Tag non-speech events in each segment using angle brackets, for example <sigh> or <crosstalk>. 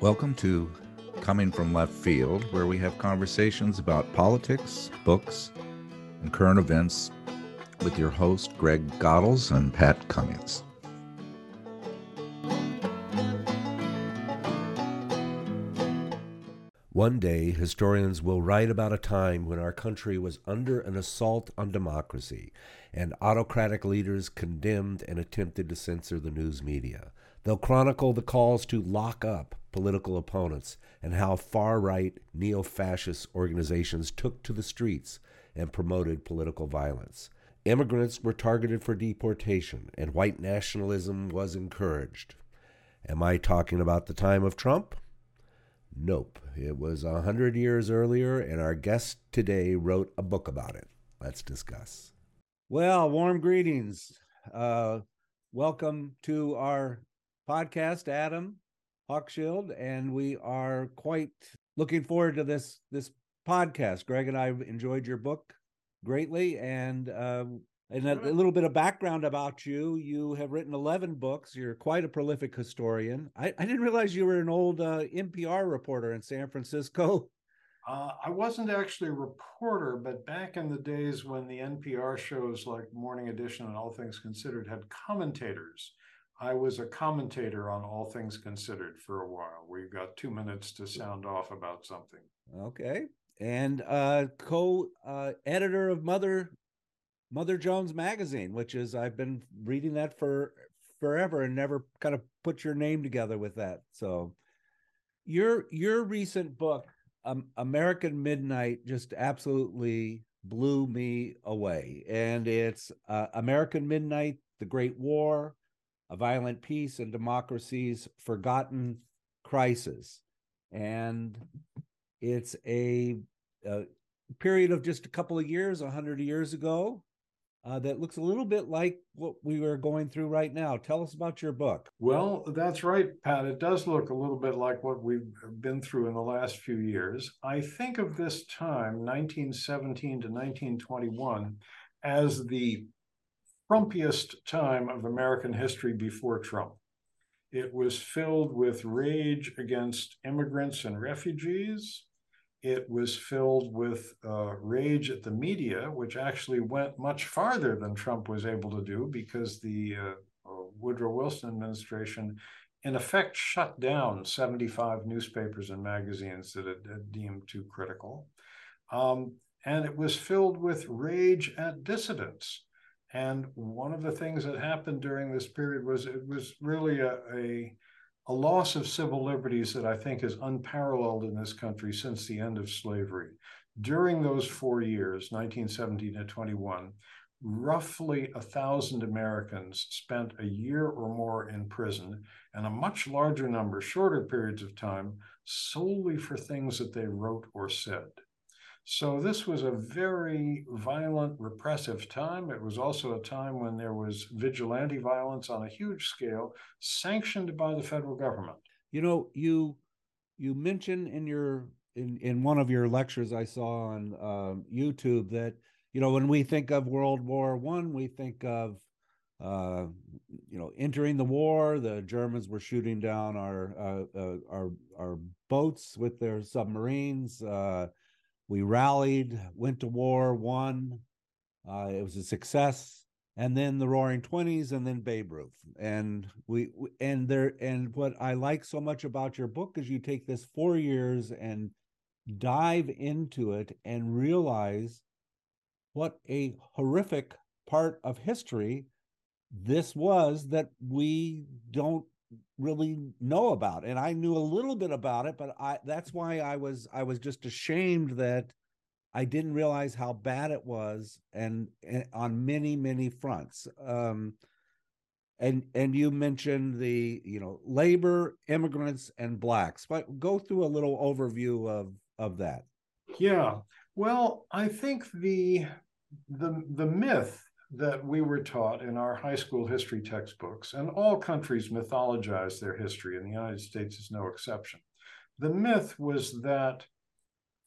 Welcome to Coming from Left Field, where we have conversations about politics, books, and current events with your host, Greg Godels and Pat Cummings. One day, historians will write about a time when our country was under an assault on democracy, and autocratic leaders condemned and attempted to censor the news media. They'll chronicle the calls to lock up political opponents and how far right neo fascist organizations took to the streets and promoted political violence. Immigrants were targeted for deportation, and white nationalism was encouraged. Am I talking about the time of Trump? Nope. It was a hundred years earlier, and our guest today wrote a book about it. Let's discuss. Well, warm greetings. Uh, welcome to our podcast, Adam Hochschild, and we are quite looking forward to this this podcast. Greg and I enjoyed your book greatly, and uh, and a, a, little bit of background about you. You have written eleven books. You're quite a prolific historian. I, I didn't realize you were an old uh, NPR reporter in San Francisco. Uh, I wasn't actually a reporter, but back in the days when the NPR shows like Morning Edition and All Things Considered had commentators, I was a commentator on All Things Considered for a while. We've got two minutes to sound off about something. Okay. And uh, co uh, editor of Mother Mother Jones magazine, which is I've been reading that for forever and never kind of put your name together with that. So your your recent book, um, American Midnight, just absolutely blew me away. And it's uh, American Midnight: The Great War, a violent peace and democracy's forgotten crisis. And it's a, a period of just a couple of years, a hundred years ago, uh, that looks a little bit like what we are going through right now. Tell us about your book. Well, that's right, Pat. It does look a little bit like what we've been through in the last few years. I think of this time, 1917 to 1921, as the Trumpiest time of American history before Trump. It was filled with rage against immigrants and refugees. It was filled with uh, rage at the media, which actually went much farther than Trump was able to do because the uh, uh Woodrow Wilson administration, in effect, shut down 75 newspapers and magazines that it deemed too critical. Um, and it was filled with rage at dissidents. And one of the things that happened during this period was it was really a, a, a, loss of civil liberties that I think is unparalleled in this country since the end of slavery. During those four years, 1917 to 21, roughly a thousand Americans spent a year or more in prison, and a much larger number, shorter periods of time, solely for things that they wrote or said. So this was a very violent, repressive time. It was also a time when there was vigilante violence on a huge scale, sanctioned by the federal government. You know, you you mentioned in your in in one of your lectures I saw on uh, YouTube that you know when we think of World War One, we think of uh, you know entering the war. The Germans were shooting down our uh, uh our our boats with their submarines. We rallied, went to war, won. Uh, it was a success. And then the Roaring Twenties, and then Babe Ruth, and we and there and what I like so much about your book is you take this four years and dive into it and realize what a horrific part of history this was that we don't really know about and i knew a little bit about it but i that's why i was i was just ashamed that i didn't realize how bad it was and, and on many many fronts um and and you mentioned the you know labor immigrants and blacks but go through a little overview of of that. Yeah well i think the the the myth that we were taught in our high school history textbooks, and all countries mythologize their history, and the United States is no exception. The myth was that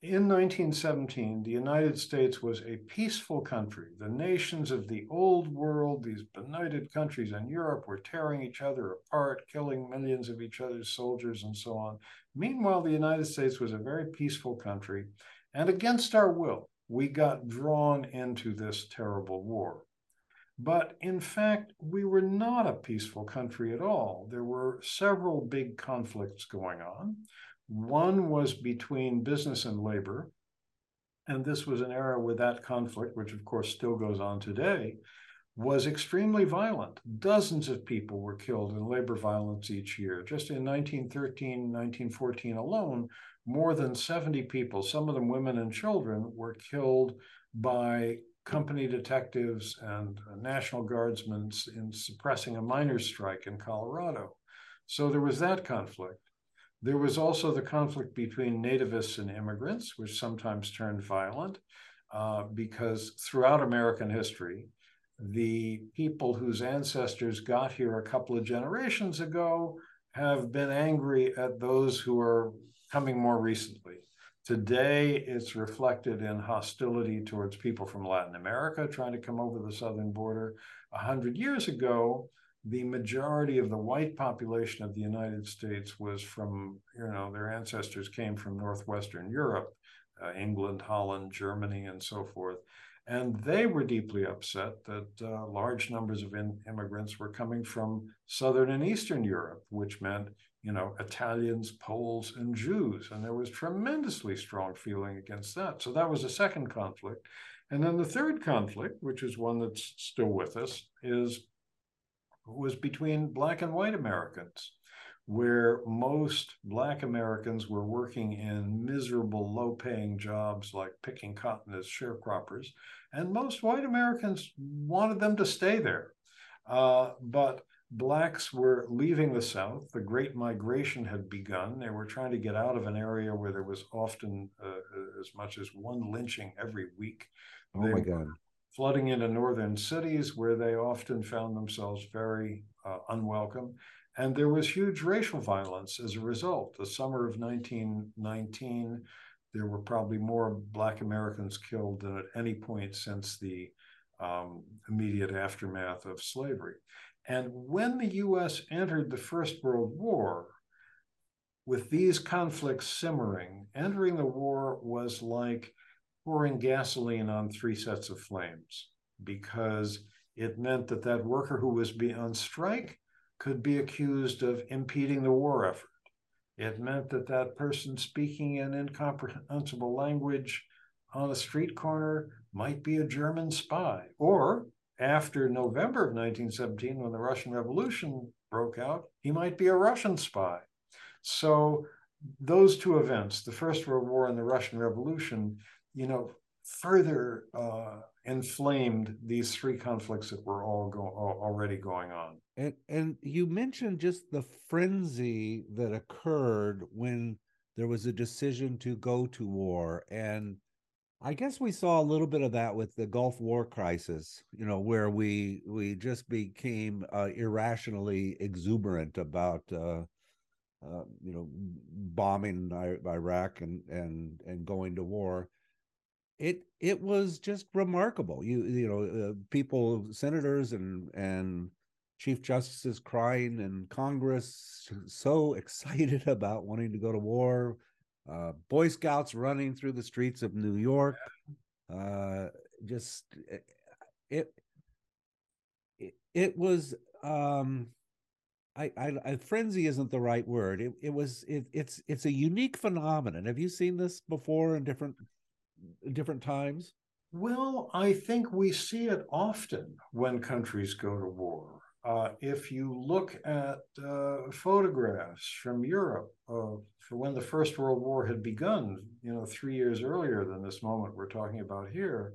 in 1917, the United States was a peaceful country. The nations of the old world, these benighted countries in Europe, were tearing each other apart, killing millions of each other's soldiers, and so on. Meanwhile, the United States was a very peaceful country, and against our will, we got drawn into this terrible war. But in fact, we were not a peaceful country at all. There were several big conflicts going on. One was between business and labor. And this was an era where that conflict, which of course still goes on today, was extremely violent. Dozens of people were killed in labor violence each year. Just in 1913, 1914 alone, more than 70 people, some of them women and children, were killed by company detectives and National Guardsmen in suppressing a miners' strike in Colorado. So there was that conflict. There was also the conflict between nativists and immigrants, which sometimes turned violent, uh, because throughout American history, the people whose ancestors got here a couple of generations ago have been angry at those who are coming more recently. Today, it's reflected in hostility towards people from Latin America trying to come over the southern border. A hundred years ago, the majority of the white population of the United States was from, you know, their ancestors came from Northwestern Europe, uh, England, Holland, Germany, and so forth. And they were deeply upset that uh, large numbers of in- immigrants were coming from Southern and Eastern Europe, which meant, you know, Italians, Poles, and Jews. And there was tremendously strong feeling against that. So that was a second conflict. And then the third conflict, which is one that's still with us, is was between black and white Americans, where most black Americans were working in miserable, low paying jobs like picking cotton as sharecroppers, and most white Americans wanted them to stay there. Uh, but blacks were leaving the South. The Great Migration had begun. They were trying to get out of an area where there was often uh, as much as one lynching every week. Oh they my God flooding into northern cities where they often found themselves very uh, unwelcome. And there was huge racial violence as a result. The summer of 1919, there were probably more Black Americans killed than at any point since the um, immediate aftermath of slavery. And when the US entered the First World War, with these conflicts simmering, entering the war was like pouring gasoline on three sets of flames because it meant that that worker who was be on strike could be accused of impeding the war effort. It meant that that person speaking an incomprehensible language on a street corner might be a German spy. Or after November of 1917, when the Russian Revolution broke out, he might be a Russian spy. So those two events, the First World War and the Russian Revolution, you know, further uh, inflamed these three conflicts that were all go- already going on. And and you mentioned just the frenzy that occurred when there was a decision to go to war, and I guess we saw a little bit of that with the Gulf War crisis. You know, where we we just became uh, irrationally exuberant about. Uh, uh, you know, bombing Iraq and and and going to war it it was just remarkable. You you know, uh, people, senators and and chief justices crying in Congress, so <laughs> excited about wanting to go to war. Uh, Boy Scouts running through the streets of New York. Uh, just eh, it, it it was um I, I, I, frenzy isn't the right word. It, it was it, it's it's a unique phenomenon. Have you seen this before in different different times? Well, I think we see it often when countries go to war. Uh, if you look at uh, photographs from Europe for when the First World War had begun, you know, three years earlier than this moment we're talking about here,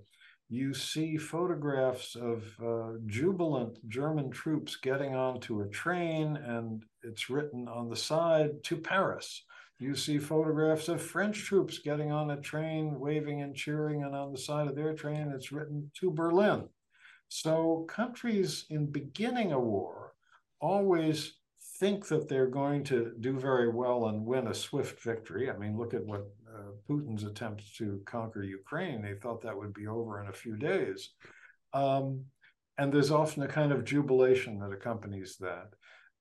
you see photographs of uh, jubilant German troops getting onto a train, and it's written on the side to Paris. You see photographs of French troops getting on a train, waving and cheering, and on the side of their train, it's written to Berlin. So countries in beginning a war always think that they're going to do very well and win a swift victory. I mean, look at what uh, Putin's attempts to conquer Ukraine. They thought that would be over in a few days. Um, and there's often a kind of jubilation that accompanies that.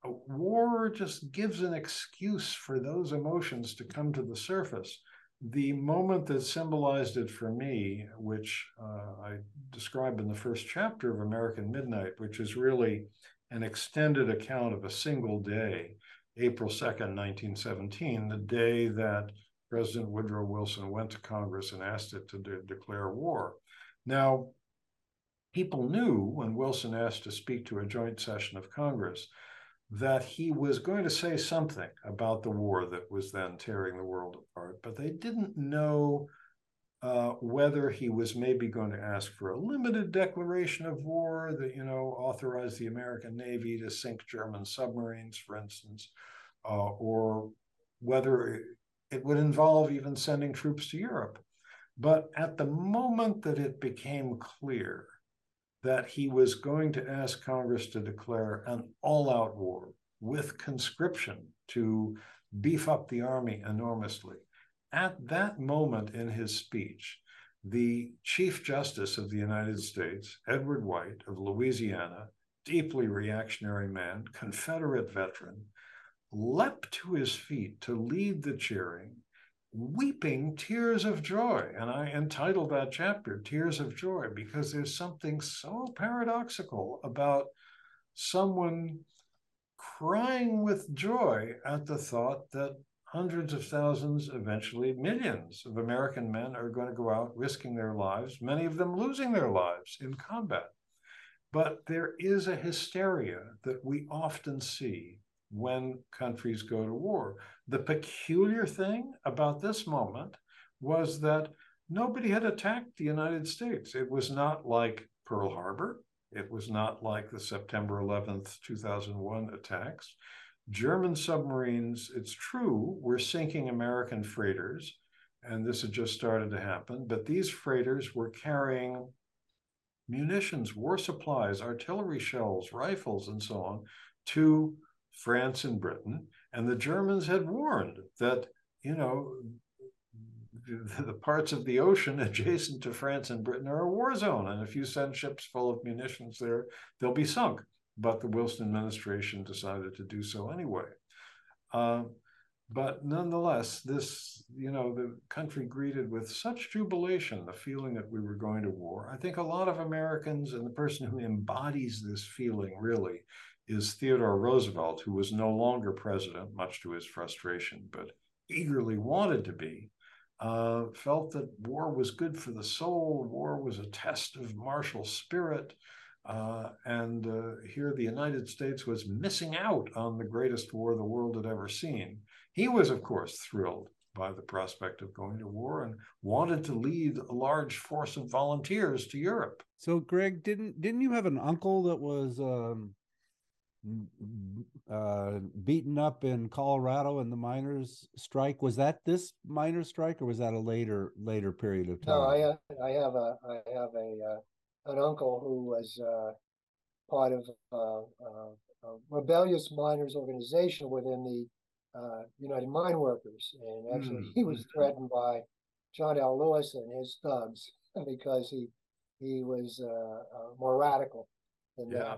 War just gives an excuse for those emotions to come to the surface. The moment that symbolized it for me, which uh, I describe in the first chapter of American Midnight, which is really an extended account of a single day, April 2nd, 1917, the day that President Woodrow Wilson went to Congress and asked it to de- declare war. Now, people knew when Wilson asked to speak to a joint session of Congress that he was going to say something about the war that was then tearing the world apart, but they didn't know uh, whether he was maybe going to ask for a limited declaration of war that, you know, authorized the American Navy to sink German submarines, for instance, uh, or whether it would involve even sending troops to Europe. But at the moment that it became clear that he was going to ask Congress to declare an all out war with conscription to beef up the army enormously, at that moment in his speech, the Chief Justice of the United States, Edward White of Louisiana, deeply reactionary man, Confederate veteran, leapt to his feet to lead the cheering, weeping tears of joy. And I entitled that chapter Tears of Joy because there's something so paradoxical about someone crying with joy at the thought that hundreds of thousands, eventually millions of American men are going to go out risking their lives, many of them losing their lives in combat. But there is a hysteria that we often see when countries go to war. The peculiar thing about this moment was that nobody had attacked the United States. It was not like Pearl Harbor. It was not like the September 11th, 2001 attacks. German submarines, it's true, were sinking American freighters, and this had just started to happen, but these freighters were carrying munitions, war supplies, artillery shells, rifles, and so on to France and Britain. And the Germans had warned that, you know, the, parts of the ocean <laughs> adjacent to France and Britain are a war zone. And if you send ships full of munitions there, they'll be sunk but the Wilson administration decided to do so anyway. Uh, but nonetheless, this, you know, the country greeted with such jubilation the feeling that we were going to war. I think a lot of Americans, and the person who embodies this feeling really is Theodore Roosevelt, who was no longer president, much to his frustration, but eagerly wanted to be. Uh, felt that war was good for the soul, war was a test of martial spirit. Uh, and uh, here the United States was missing out on the greatest war the world had ever seen. He was, of course, thrilled by the prospect of going to war and wanted to lead a large force of volunteers to Europe. So, Greg, didn't didn't you have an uncle that was um, uh, beaten up in Colorado in the miners' strike? Was that this miners' strike, or was that a later later period of time? No, I I have a I have a uh, an uncle who was uh, part of uh, uh, a rebellious miners organization within the uh, United Mine Workers, and actually mm. he was threatened by John L. Lewis and his thugs <laughs> because he he was uh, more radical than yeah.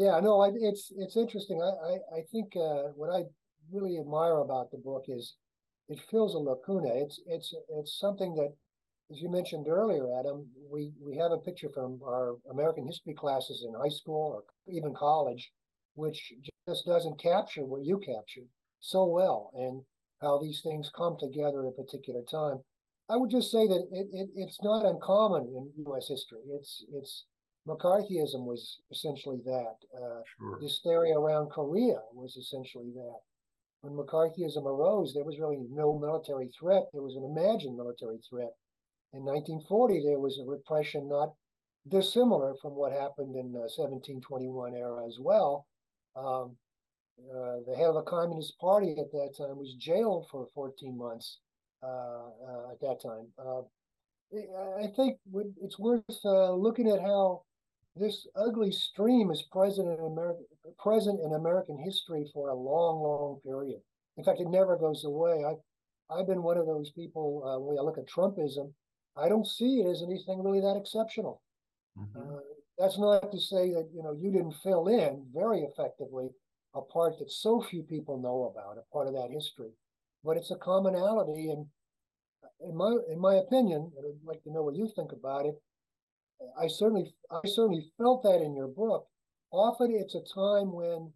Yeah, no, I, it's it's interesting. I I, I think uh, what I really admire about the book is it fills a lacuna. It's it's it's something that as you mentioned earlier, Adam, we, we have a picture from our American history classes in high school or even college, which just doesn't capture what you captured so well and how these things come together at a particular time. I would just say that it, it, it's not uncommon in U.S. history. It's it's McCarthyism was essentially that. Uh, sure. Hysteria around Korea was essentially that. When McCarthyism arose, there was really no military threat. There was an imagined military threat in 1940, there was a repression not dissimilar from what happened in the 1721 era as well. Um, uh, the head of the Communist Party at that time was jailed for 14 months uh, uh, at that time. Uh, I think it's worth uh, looking at how this ugly stream is present in American present in American history for a long, long period. In fact, it never goes away. I, I've been one of those people uh, when I look at Trumpism, I don't see it as anything really that exceptional. Mm-hmm. Uh, that's not to say that you know you didn't fill in very effectively a part that so few people know about, a part of that history, but it's a commonality. And in my in my opinion, I'd like to know what you think about it. I certainly I certainly felt that in your book. Often it's a time when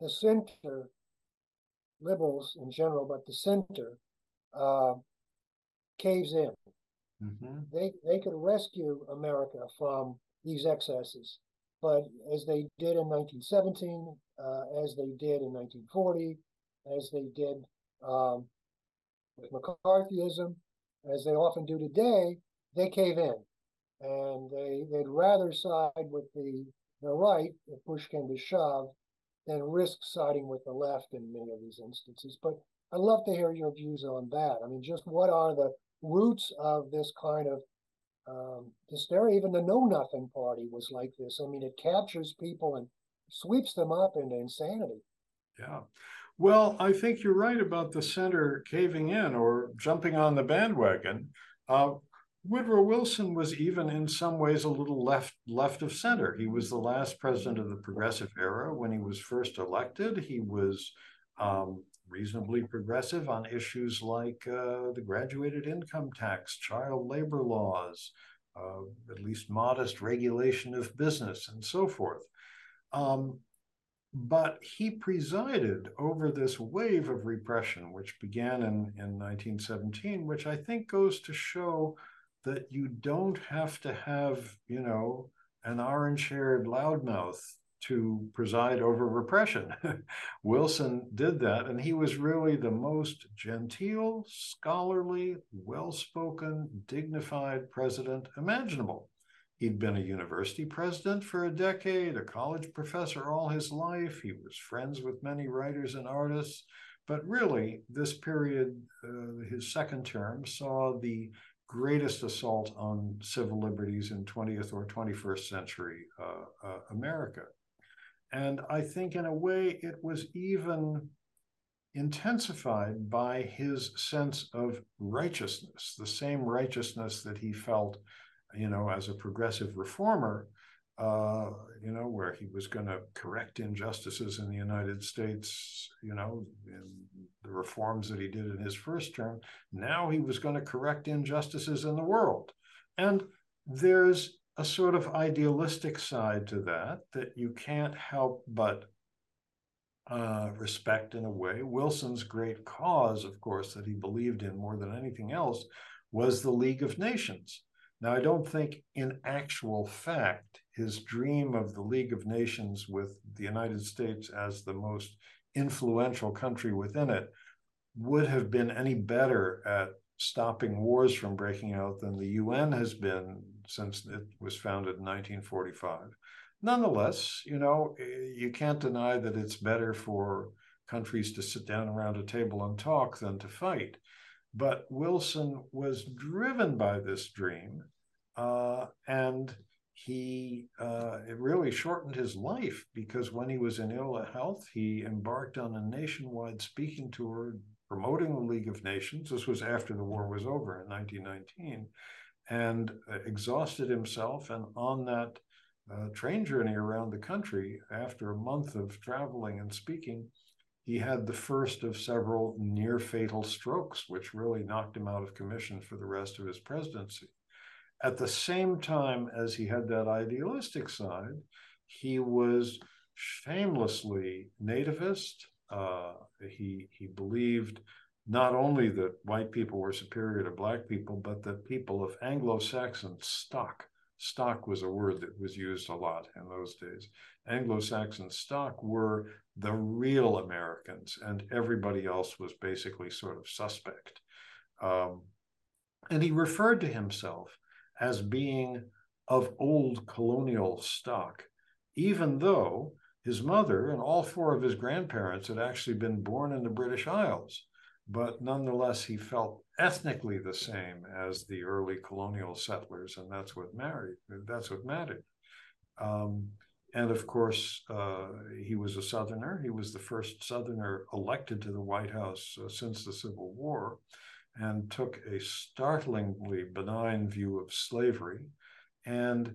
the center, liberals in general, but the center, uh, caves in. Mm-hmm. They they could rescue America from these excesses, but as they did in 1917, uh, as they did in 1940, as they did um, with McCarthyism, as they often do today, they cave in and they they'd rather side with the the right if push came to shove than risk siding with the left in many of these instances. But I'd love to hear your views on that. I mean, just what are the roots of this kind of um, hysteria? Even the Know Nothing Party was like this. I mean, it captures people and sweeps them up into insanity. Yeah. Well, I think you're right about the center caving in or jumping on the bandwagon. Uh, Woodrow Wilson was even in some ways a little left left of center. He was the last president of the progressive era. When he was first elected, he was um, reasonably progressive on issues like uh, the graduated income tax, child labor laws, uh, at least modest regulation of business, and so forth. Um, but he presided over this wave of repression, which began in, in 1917, which I think goes to show that you don't have to have, you know, an orange haired loudmouth to preside over repression. <laughs> Wilson did that, and he was really the most genteel, scholarly, well spoken, dignified president imaginable. He'd been a university president for a decade, a college professor all his life. He was friends with many writers and artists. But really, this period, uh, his second term, saw the greatest assault on civil liberties in 20th or 21st century uh, uh, America. And I think, in a way, it was even intensified by his sense of righteousness, the same righteousness that he felt, you know, as a progressive reformer, uh, you know, where he was going to correct injustices in the United States, you know, the reforms that he did in his first term. Now he was going to correct injustices in the world. And there's a sort of idealistic side to that that you can't help but uh, respect in a way. Wilson's great cause, of course, that he believed in more than anything else was the League of Nations. Now, I don't think in actual fact his dream of the League of Nations with the United States as the most influential country within it would have been any better at stopping wars from breaking out than the UN has been since it was founded in 1945. Nonetheless, you know, eh, you can't deny that it's better for countries to sit down around a table and talk than to fight. But Wilson was driven by this dream, uh, and he uh, it really shortened his life because when he was in ill health, he embarked on a nationwide speaking tour promoting the League of Nations. This was after the war was over in 1919, and uh, exhausted himself. And on that uh, train journey around the country, after a month of traveling and speaking, he had the first of several near fatal strokes, which really knocked him out of commission for the rest of his presidency. At the same time as he had that idealistic side, he was shamelessly nativist. Uh, he he believed not only that white people were superior to black people, but that people of Anglo-Saxon stock. Stock was a word that was used a lot in those days. Anglo-Saxon stock were the real Americans, and everybody else was basically sort of suspect. Um, and he referred to himself as being of old colonial stock, even though his mother and all four of his grandparents had actually been born in the British Isles. But nonetheless, he felt ethnically the same as the early colonial settlers, and that's what married. That's what mattered. Um, and of course, uh, he was a Southerner. He was the first Southerner elected to the White House uh, since the Civil War and took a startlingly benign view of slavery. And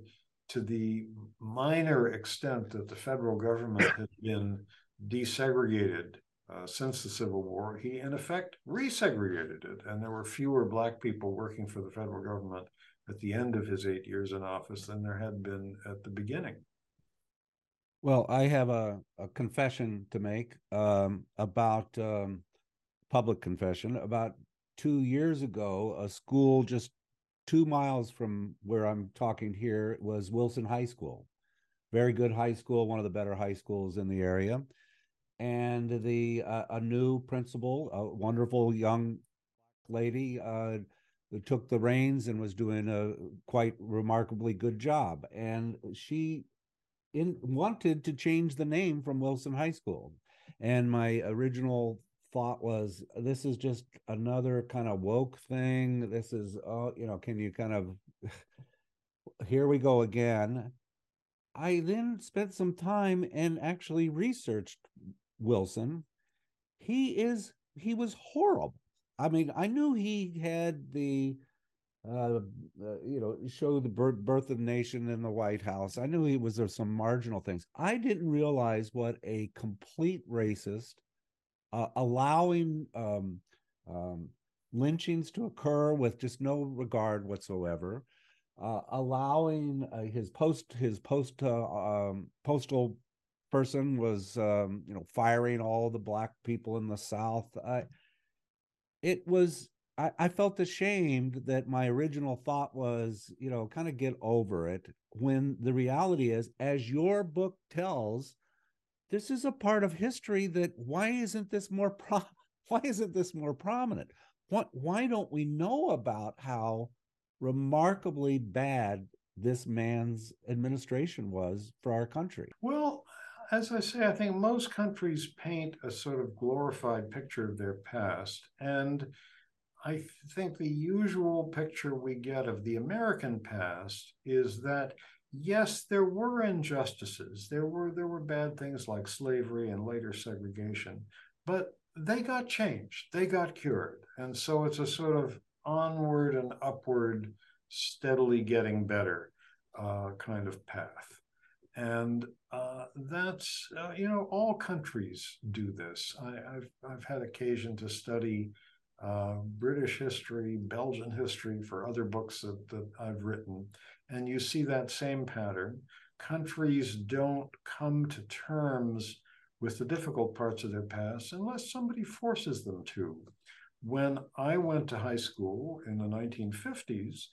to the minor extent that the federal government had been desegregated uh, since the Civil War, he in effect resegregated it. And there were fewer Black people working for the federal government at the end of his eight years in office than there had been at the beginning. Well, I have a, a confession to make um, about um, public confession. About two years ago, a school just two miles from where I'm talking here was Wilson High School. Very good high school, one of the better high schools in the area. And the uh, a new principal, a wonderful young lady, uh, took the reins and was doing a quite remarkably good job. And she in wanted to change the name from Wilson High School. And my original thought was this is just another kind of woke thing. This is oh, you know, can you kind of <sighs> here we go again. I then spent some time and actually researched Wilson. He is he was horrible. I mean, I knew he had the uh, uh, you know, show the birth, birth of the nation in the White House. I knew he was there some marginal things. I didn't realize what a complete racist, uh, allowing um, um, lynchings to occur with just no regard whatsoever, uh, allowing uh, his post his post uh, um, postal person was um, you know firing all the black people in the South. I, it was I, I felt ashamed that my original thought was, you know, kind of get over it. When the reality is, as your book tells, this is a part of history that why isn't this more pro- <laughs> why isn't this more prominent? What why don't we know about how remarkably bad this man's administration was for our country? Well, as I say, I think most countries paint a sort of glorified picture of their past. And I think the usual picture we get of the American past is that yes, there were injustices. There were there were bad things like slavery and later segregation, but they got changed. They got cured. And so it's a sort of onward and upward, steadily getting better uh, kind of path. And uh, that's, uh, you know, all countries do this. I, have I've had occasion to study uh, British history, Belgian history for other books that, that I've written. And you see that same pattern. Countries don't come to terms with the difficult parts of their past unless somebody forces them to. When I went to high school in the 1950s,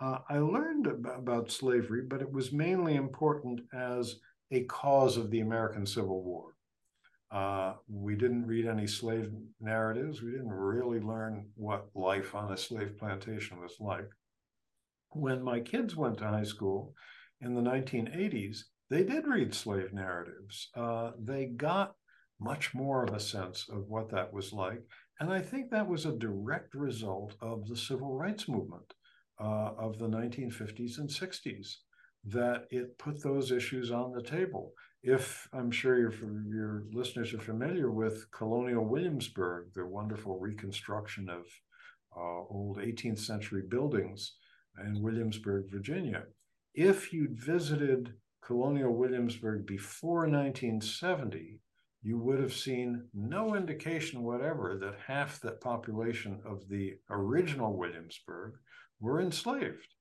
uh, I learned about slavery, but it was mainly important as a cause of the American Civil War. Uh, we didn't read any slave narratives. We didn't really learn what life on a slave plantation was like. When my kids went to high school in the 1980s, they did read slave narratives. Uh, they got much more of a sense of what that was like. And I think that was a direct result of the civil rights movement uh, of the 1950s and 60s, that it put those issues on the table if I'm sure your your listeners are familiar with Colonial Williamsburg, the wonderful reconstruction of uh, old 18th century buildings in Williamsburg, Virginia. If you'd visited Colonial Williamsburg before 1970, you would have seen no indication whatever that half that population of the original Williamsburg were enslaved.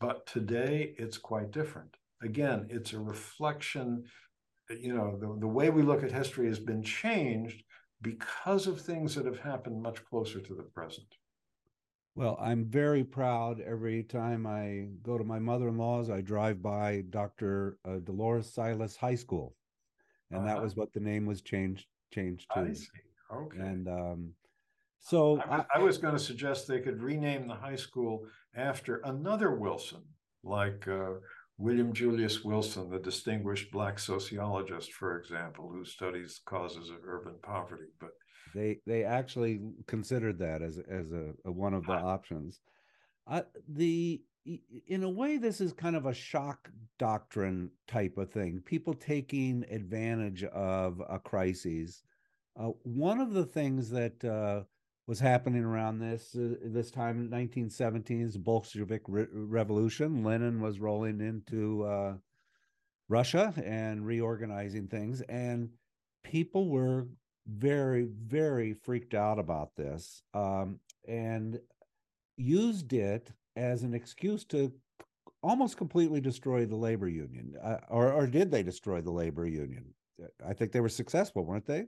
But today it's quite different. Again, it's a reflection you know, the, the way we look at history has been changed because of things that have happened much closer to the present. Well, I'm very proud every time I go to my mother-in-law's, I drive by Dr. Uh, Dolores Silas High School. And uh-huh. that was what the name was changed changed to. I see. Okay. And um, so I, I, I was going to suggest they could rename the high school after another Wilson, like uh, William Julius Wilson, the distinguished black sociologist, for example, who studies causes of urban poverty. But they they actually considered that as as a, a one of the options. Uh, the in a way, this is kind of a shock doctrine type of thing. People taking advantage of a crisis. Uh, one of the things that uh, was happening around this uh, this time, 1917, is the Bolshevik Re- Revolution. Lenin was rolling into uh, Russia and reorganizing things, and people were very, very freaked out about this, um, and used it as an excuse to almost completely destroy the labor union, uh, or or did they destroy the labor union? I think they were successful, weren't they?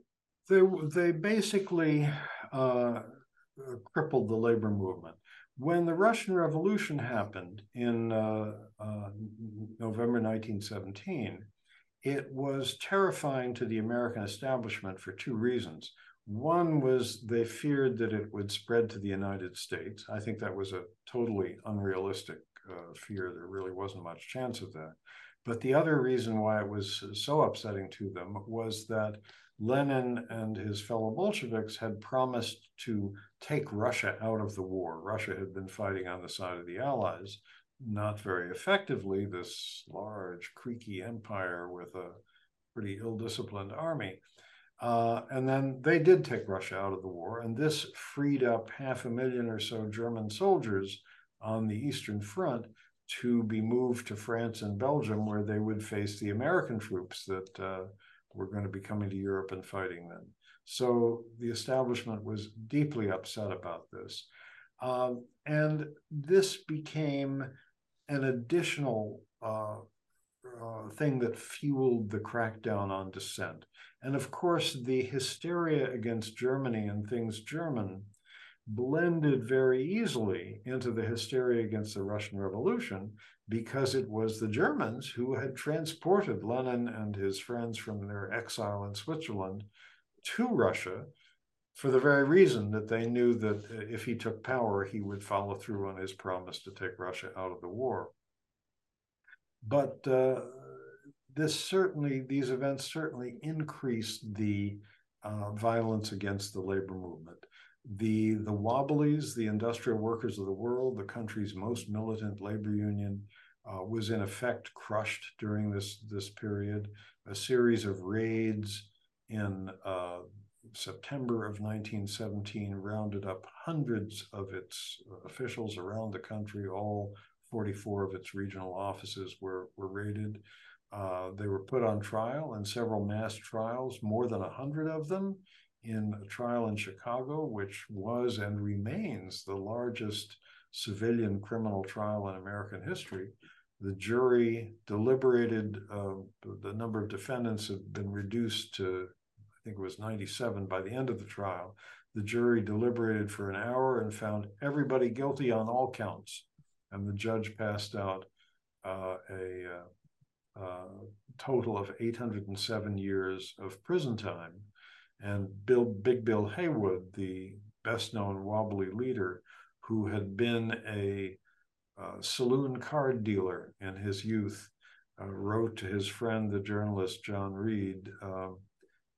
They they basically uh, crippled the labor movement. When the Russian Revolution happened in uh, uh November 1917, it was terrifying to the American establishment for two reasons. One was they feared that it would spread to the United States. I think that was a totally unrealistic uh, fear. There really wasn't much chance of that. But the other reason why it was so upsetting to them was that Lenin and his fellow Bolsheviks had promised to take Russia out of the war. Russia had been fighting on the side of the Allies, not very effectively, this large, creaky empire with a pretty ill disciplined army. Uh, and then they did take Russia out of the war, and this freed up half a million or so German soldiers on the Eastern Front to be moved to France and Belgium, where they would face the American troops that uh, were going to be coming to Europe and fighting them. So the establishment was deeply upset about this. Um, and this became an additional uh, uh, thing that fueled the crackdown on dissent. And of course, the hysteria against Germany and things German blended very easily into the hysteria against the Russian Revolution because it was the Germans who had transported Lenin and his friends from their exile in Switzerland to Russia for the very reason that they knew that if he took power, he would follow through on his promise to take Russia out of the war. But uh, this certainly, these events certainly increased the uh, violence against the labor movement. The, the Wobblies, the industrial workers of the world, the country's most militant labor union, uh, was in effect crushed during this, this period. A series of raids in uh, September of 1917 rounded up hundreds of its officials around the country. All 44 of its regional offices were, were raided. Uh, they were put on trial in several mass trials, more than 100 of them in a trial in Chicago, which was and remains the largest civilian criminal trial in American history. The jury deliberated, uh, the number of defendants had been reduced to, I think it was 97 by the end of the trial. The jury deliberated for an hour and found everybody guilty on all counts. And the judge passed out uh, a uh, uh, total of 807 years of prison time. And Bill, Big Bill Haywood, the best known wobbly leader, who had been a uh, saloon card dealer in his youth, uh, wrote to his friend, the journalist John Reed, um,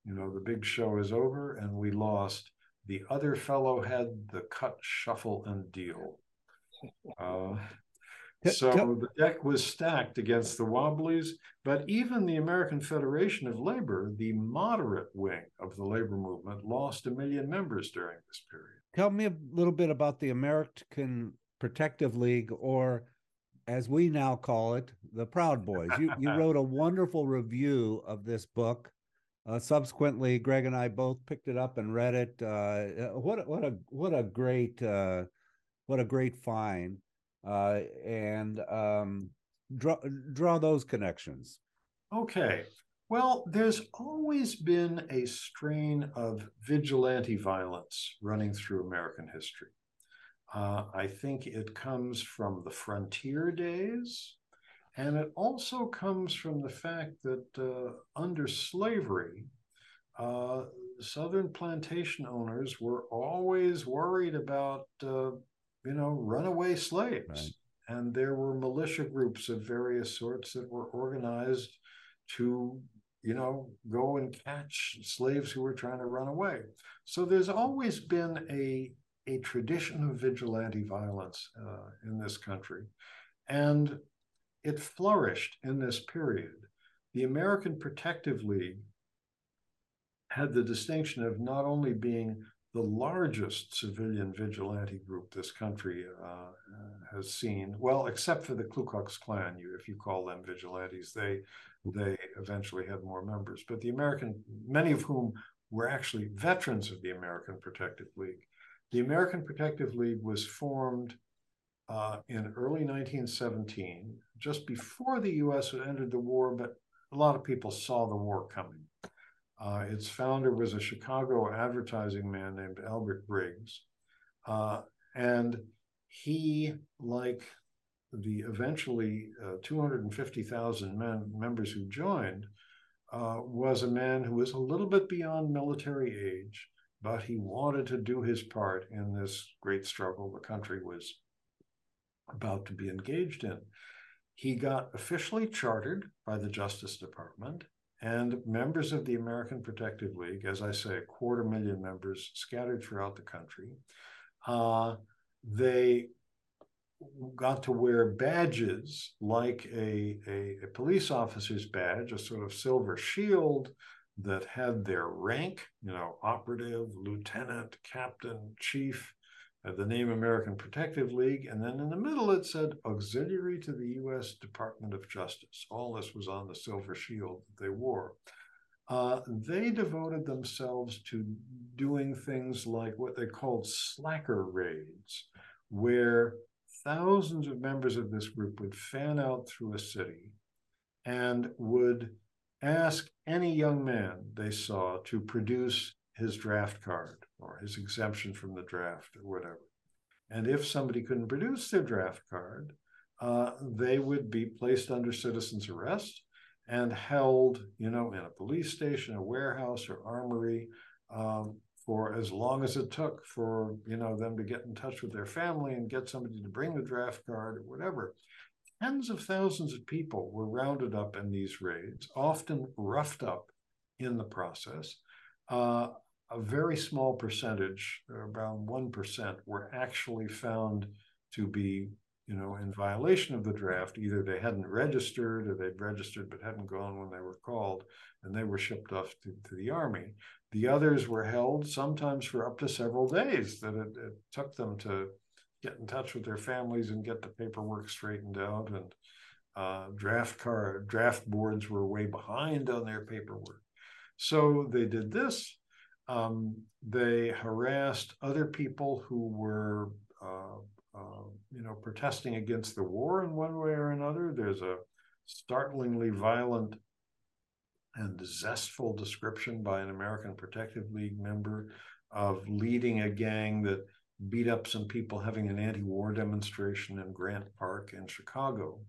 you know, the big show is over and we lost. The other fellow had the cut, shuffle, and deal. Uh, so the deck was stacked against the Wobblies, but even the American Federation of Labor, the moderate wing of the labor movement, lost a million members during this period. Tell me a little bit about the American Protective League, or as we now call it, the Proud Boys. You, you <laughs> wrote a wonderful review of this book. Uh, subsequently, Greg and I both picked it up and read it. Uh, what what a what a great uh, what a great find uh, and um, draw draw those connections. Okay. Well, there's always been a strain of vigilante violence running through American history. Uh, I think it comes from the frontier days, and it also comes from the fact that uh, under slavery, uh, Southern plantation owners were always worried about uh, you know, runaway slaves. Right. And there were militia groups of various sorts that were organized to, you know, go and catch slaves who were trying to run away. So there's always been a, a tradition of vigilante violence uh, in this country. And it flourished in this period. The American Protective League had the distinction of not only being the largest civilian vigilante group this country uh, has seen, well, except for the Ku Klux Klan, you if you call them vigilantes, they they eventually had more members. But the American, many of whom were actually veterans of the American Protective League. The American Protective League was formed uh, in early 1917, just before the U.S. had entered the war, but a lot of people saw the war coming. Uh, its founder was a Chicago advertising man named Albert Briggs. Uh, and he, like the eventually uh, 250,000 men, members who joined, uh, was a man who was a little bit beyond military age, but he wanted to do his part in this great struggle the country was about to be engaged in. He got officially chartered by the Justice Department, and members of the American Protective League, as I say, a quarter million members scattered throughout the country, uh, they got to wear badges like a, a, a, police officer's badge, a sort of silver shield that had their rank, you know, operative, lieutenant, captain, chief, the name American Protective League. And then in the middle, it said auxiliary to the U.S. Department of Justice. All this was on the silver shield that they wore. Uh, they devoted themselves to doing things like what they called slacker raids, where thousands of members of this group would fan out through a city and would ask any young man they saw to produce his draft card or his exemption from the draft or whatever. And if somebody couldn't produce their draft card, uh, they would be placed under citizen's arrest and held, you know, in a police station, a warehouse, or armory um, for as long as it took for you know them to get in touch with their family and get somebody to bring the draft card or whatever tens of thousands of people were rounded up in these raids often roughed up in the process uh, a very small percentage around 1% were actually found to be you know in violation of the draft either they hadn't registered or they'd registered but hadn't gone when they were called and they were shipped off to, to the army the others were held sometimes for up to several days that it, it, took them to get in touch with their families and get the paperwork straightened out. And uh, draft car draft boards were way behind on their paperwork. So they did this. Um, they harassed other people who were, uh, uh, you know, protesting against the war in one way or another. There's a startlingly violent and zestful description by an American Protective League member of leading a gang that beat up some people having an anti-war demonstration in Grant Park in Chicago.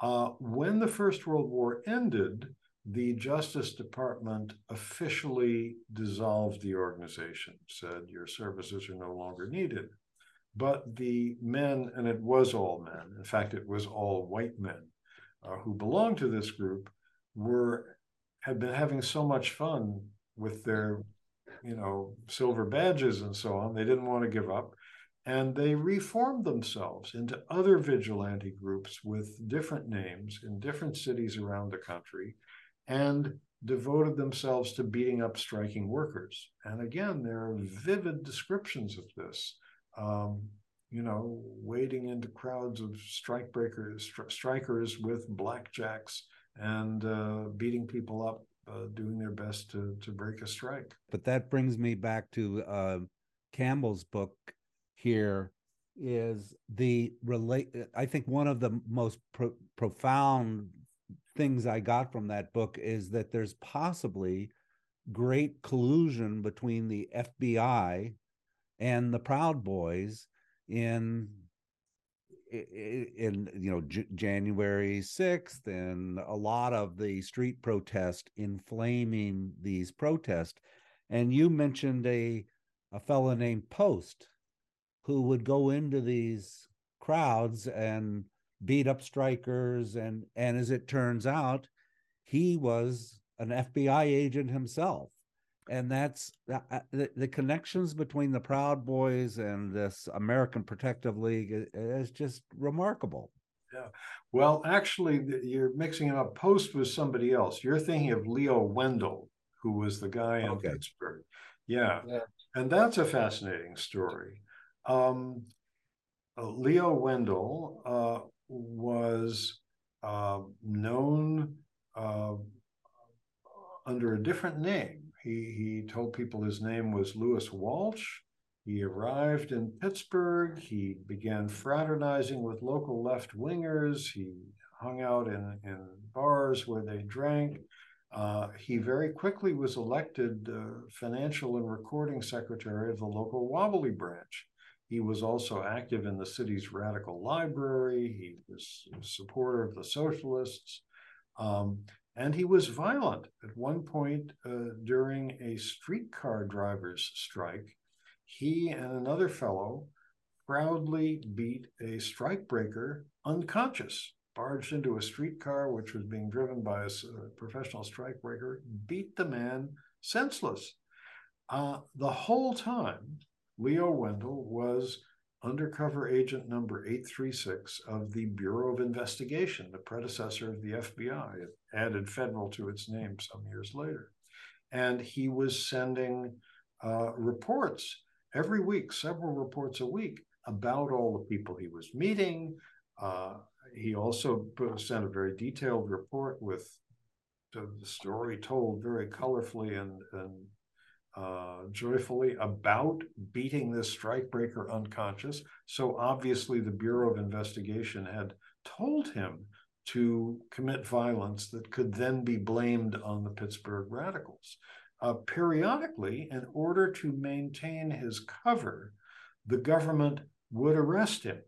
Uh, when the First World War ended, the Justice Department officially dissolved the organization, said your services are no longer needed. But the men, and it was all men, in fact, it was all white men uh, who belonged to this group, were had been having so much fun with their, you know, silver badges and so on. They didn't want to give up. And they reformed themselves into other vigilante groups with different names in different cities around the country and devoted themselves to beating up striking workers. And again, there are vivid descriptions of this. Um, you know, wading into crowds of strikebreakers, stri- strikers with blackjacks and uh, beating people up, uh, doing their best to to break a strike. But that brings me back to uh, Campbell's book. Here is the relate. I think one of the most pro- profound things I got from that book is that there's possibly great collusion between the FBI and the Proud Boys in in you know J- January 6th and a lot of the street protest inflaming these protests. And you mentioned a a fellow named Post who would go into these crowds and beat up strikers and and as it turns out he was an FBI agent himself and that's uh, the, the connections between the Proud Boys and this American Protective League is, just remarkable. Yeah. Well, actually, you're mixing it up. Post was somebody else. You're thinking of Leo Wendell, who was the guy in okay. Pittsburgh. Yeah. yeah. And that's a fascinating story. Um, uh, Leo Wendell uh, was uh, known uh, under a different name. He, he told people his name was Lewis Walsh. He arrived in Pittsburgh. He began fraternizing with local left wingers. He hung out in, in bars where they drank. Uh, he very quickly was elected uh, financial and recording secretary of the local Wobbly branch. He was also active in the city's radical library. He was a supporter of the socialists. Um, and he was violent at one point uh, during a streetcar drivers' strike he and another fellow proudly beat a strikebreaker unconscious, barged into a streetcar which was being driven by a professional strikebreaker, beat the man senseless. Uh, the whole time, Leo Wendell was undercover agent number 836 of the Bureau of Investigation, the predecessor of the FBI. It added federal to its name some years later. And he was sending uh, reports every week, several reports a week about all the people he was meeting. Uh, he also sent a very detailed report with the story told very colorfully and, and uh, joyfully about beating this strikebreaker unconscious. So obviously, the Bureau of Investigation had told him to commit violence that could then be blamed on the Pittsburgh radicals uh, periodically, in order to maintain his cover, the government would arrest him.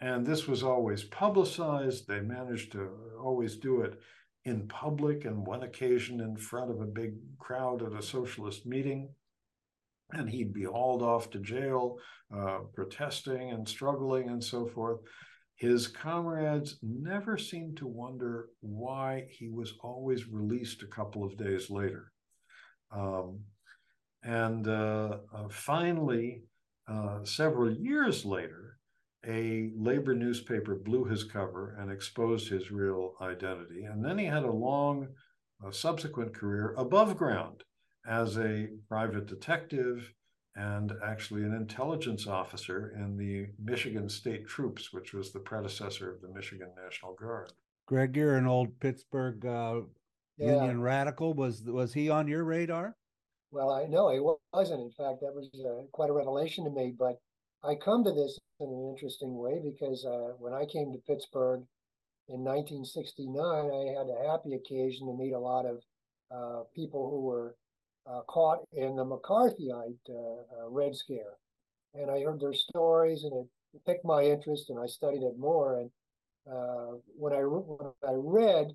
And this was always publicized. They managed to always do it in public and one occasion in front of a big crowd at a socialist meeting. And he'd be hauled off to jail, uh, protesting and struggling and so forth. His comrades never seemed to wonder why he was always released a couple of days later. Um, and uh, uh, finally, uh, several years later, a labor newspaper blew his cover and exposed his real identity. And then he had a long uh, subsequent career above ground as a private detective and actually an intelligence officer in the Michigan State Troops, which was the predecessor of the Michigan National Guard. Greg, you're an old Pittsburgh uh, yeah. Union radical. Was was he on your radar? Well, I know he wasn't. In fact, that was uh, quite a revelation to me. But I come to this in an interesting way because uh, when I came to Pittsburgh in 1969, I had a happy occasion to meet a lot of uh, people who were uh, caught in the McCarthyite uh, uh, Red Scare, and I heard their stories, and it piqued my interest, and I studied it more. And when I when I read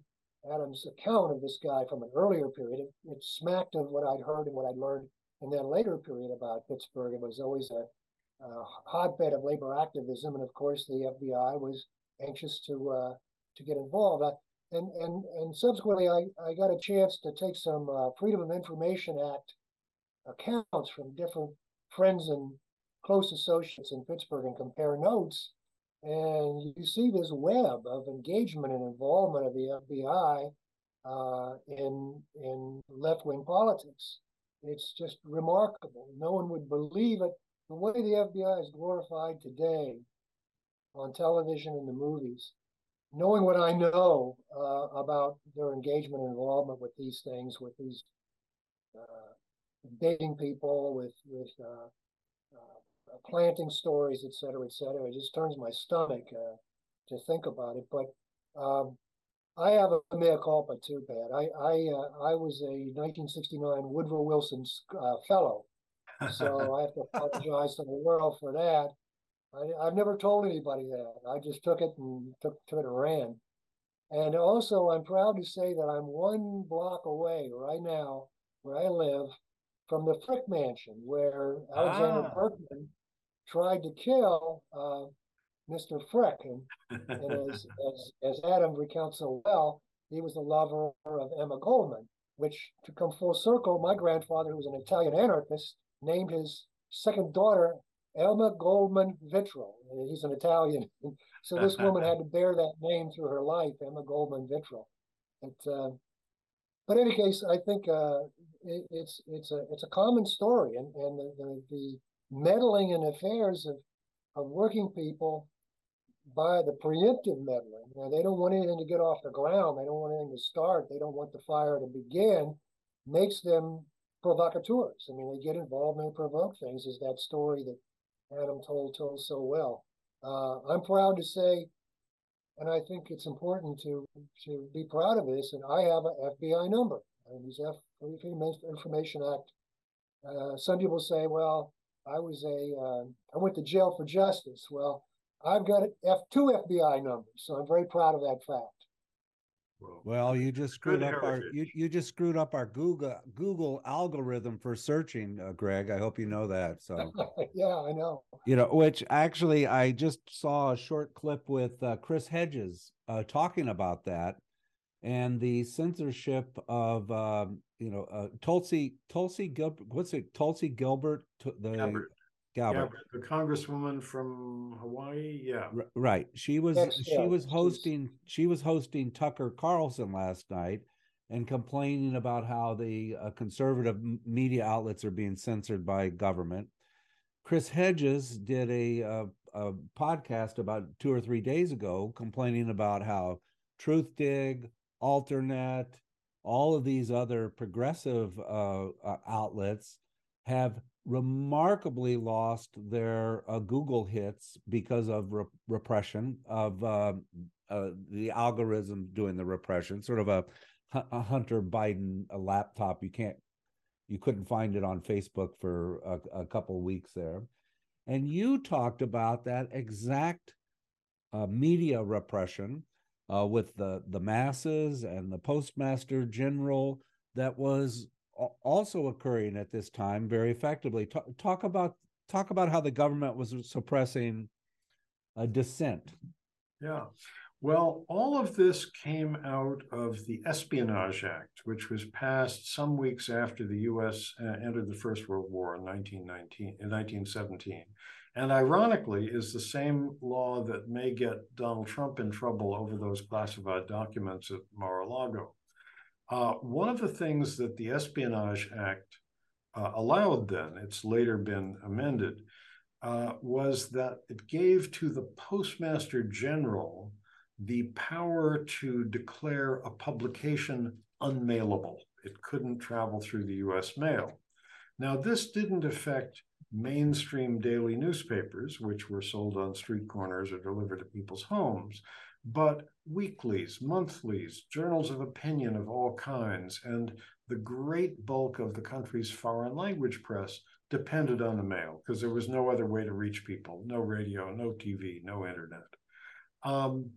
Adams' account of this guy from an earlier period, it, it, smacked of what I'd heard and what I'd learned in that later period about Pittsburgh. It was always a, a hotbed of labor activism, and of course, the FBI was anxious to uh, to get involved. And and and subsequently, I, I got a chance to take some uh, Freedom of Information Act accounts from different friends and close associates in Pittsburgh and compare notes and you see this web of engagement and involvement of the FBI uh, in in left wing politics. It's just remarkable. No one would believe it. The way the FBI is glorified today on television and the movies, knowing what I know uh, about their engagement and involvement with these things, with these uh, dating people, with with uh, uh planting stories, et cetera, et cetera. It just turns my stomach uh, to think about it. But um, I have a mea culpa too, Pat. I I, uh, I was a 1969 Woodrow Wilson uh, fellow, so I have to apologize to the world for that. I, have never told anybody that. I just took it and took, took it and ran. And also, I'm proud to say that I'm one block away right now, where I live, from the Frick Mansion, where Alexander ah. Berkman tried to kill uh, Mr. Frick. And, and <laughs> as, as, as Adam recounts so well, he was the lover of Emma Goldman, which, to come full circle, my grandfather, who was an Italian anarchist, named his second daughter Elma Goldman Vitro. He's an Italian. <laughs> So this woman had to bear that name through her life, Emma Goldman Vittrell. But, uh, but in any case, I think uh, it, it's it's a it's a common story, and and the, the, the meddling in affairs of of working people by the preemptive meddling. You know, they don't want anything to get off the ground. They don't want anything to start. They don't want the fire to begin. Makes them provocateurs. I mean, they get involved and they provoke things. Is that story that Adam told told so well? Uh, I'm proud to say, and I think it's important to to be proud of this. And I have an FBI number. I use F Freedom Information Act. Uh, some people say, well, I was a uh, I went to jail for justice. Well, I've got F two FBI numbers, so I'm very proud of that fact. Well, you just screwed up our you, you just screwed up our Google Google algorithm for searching, uh, Greg. I hope you know that. So <laughs> yeah, I know. You know, which actually I just saw a short clip with uh, Chris Hedges uh, talking about that and the censorship of um, you know uh, Tulsi Tulsi Gilbert. What's it? Tulsi Gilbert. The Gabbard. Gabbard. the congresswoman from Hawaii. Yeah, R- right. She was yes, she yeah, was hosting she was hosting Tucker Carlson last night and complaining about how the uh, conservative media outlets are being censored by government. Chris Hedges did a, a, uh, a podcast about two or three days ago complaining about how Truthdig, Alternet, all of these other progressive uh, uh, outlets have remarkably lost their uh, Google hits because of re- repression of um, uh, the algorithm doing the repression, sort of a, a Hunter Biden a laptop. You can't, you couldn't find it on Facebook for a, a couple weeks there, and you talked about that exact uh, media repression uh, with the the masses and the postmaster general that was also occurring at this time very effectively. Talk, talk about talk about how the government was suppressing dissent. Yeah. Well, all of this came out of the Espionage Act, which was passed some weeks after the U.S. Uh, entered the First World War in 1919, in 1917 and ironically is the same law that may get Donald Trump in trouble over those classified documents at Mar-a-Lago. Uh, one of the things that the Espionage Act uh, allowed then, it's later been amended, uh, was that it gave to the Postmaster General the power to declare a publication unmailable. It couldn't travel through the US mail. Now, this didn't affect mainstream daily newspapers, which were sold on street corners or delivered to people's homes, but weeklies, monthlies, journals of opinion of all kinds, and the great bulk of the country's foreign language press depended on the mail because there was no other way to reach people no radio, no TV, no internet. Um,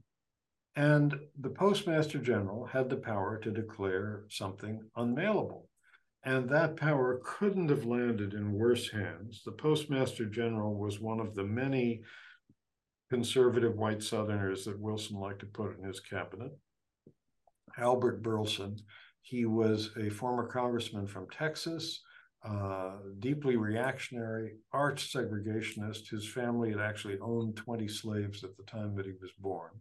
and the Postmaster General had the power to declare something unmailable. And that power couldn't have landed in worse hands. The Postmaster General was one of the many conservative white Southerners that Wilson liked to put in his cabinet. Albert Burleson. He was a former congressman from Texas, uh, deeply reactionary, arch segregationist. His family had actually owned 20 slaves at the time that he was born.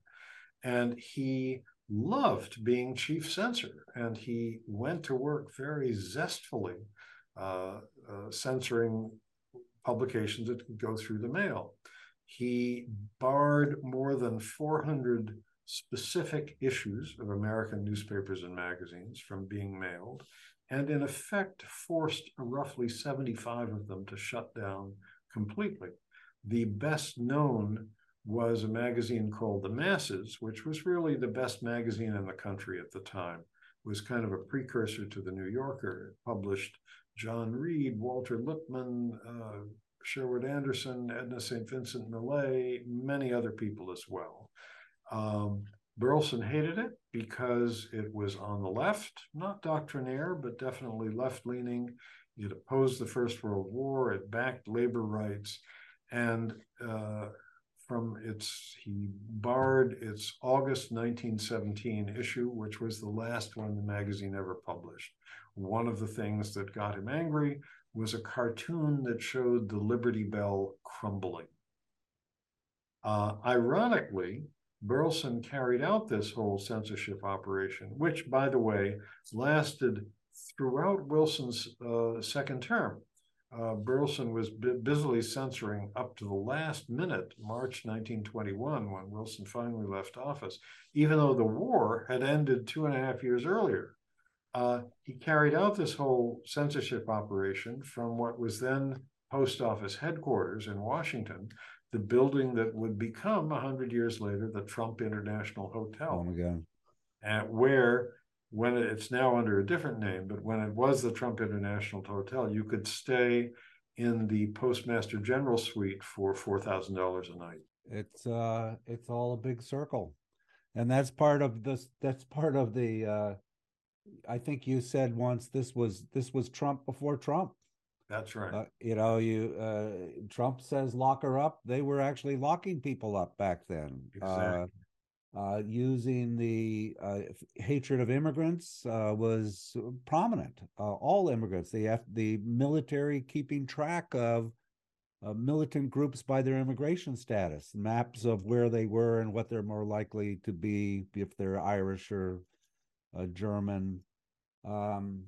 And he loved being chief censor, and he went to work very zestfully uh, uh, censoring publications that could go through the mail. He barred more than 400 specific issues of American newspapers and magazines from being mailed, and in effect forced roughly 75 of them to shut down completely. The best known was a magazine called The Masses, which was really the best magazine in the country at the time. It was kind of a precursor to the New Yorker. It published John Reed, Walter Lippmann, uh, Sherwood Anderson, Edna St. Vincent Millay, many other people as well. Um, Burleson hated it because it was on the left, not doctrinaire, but definitely left leaning. It opposed the First World War, it backed labor rights, and uh, from its, he barred its August 1917 issue, which was the last one the magazine ever published. One of the things that got him angry was a cartoon that showed the Liberty Bell crumbling. Uh, ironically, Burleson carried out this whole censorship operation, which, by the way, lasted throughout Wilson's uh, second term. Uh, Burleson was busily censoring up to the last minute, March 1921, when Wilson finally left office, even though the war had ended two and a half years earlier. Uh, he carried out this whole censorship operation from what was then post office headquarters in Washington, the building that would become 100 years later the Trump International Hotel. Oh my God. And where when it's now under a different name, but when it was the Trump International Hotel, you could stay in the Postmaster General suite for four thousand dollars a night. It's uh, it's all a big circle, and that's part of this. That's part of the. Uh, I think you said once this was this was Trump before Trump. That's right. Uh, you know, you uh, Trump says lock her up. They were actually locking people up back then. Uh, exactly. Uh, using the uh, hatred of immigrants uh, was prominent. Uh, all immigrants, the the military keeping track of uh, militant groups by their immigration status, maps of where they were and what they're more likely to be if they're Irish or uh, German. Um,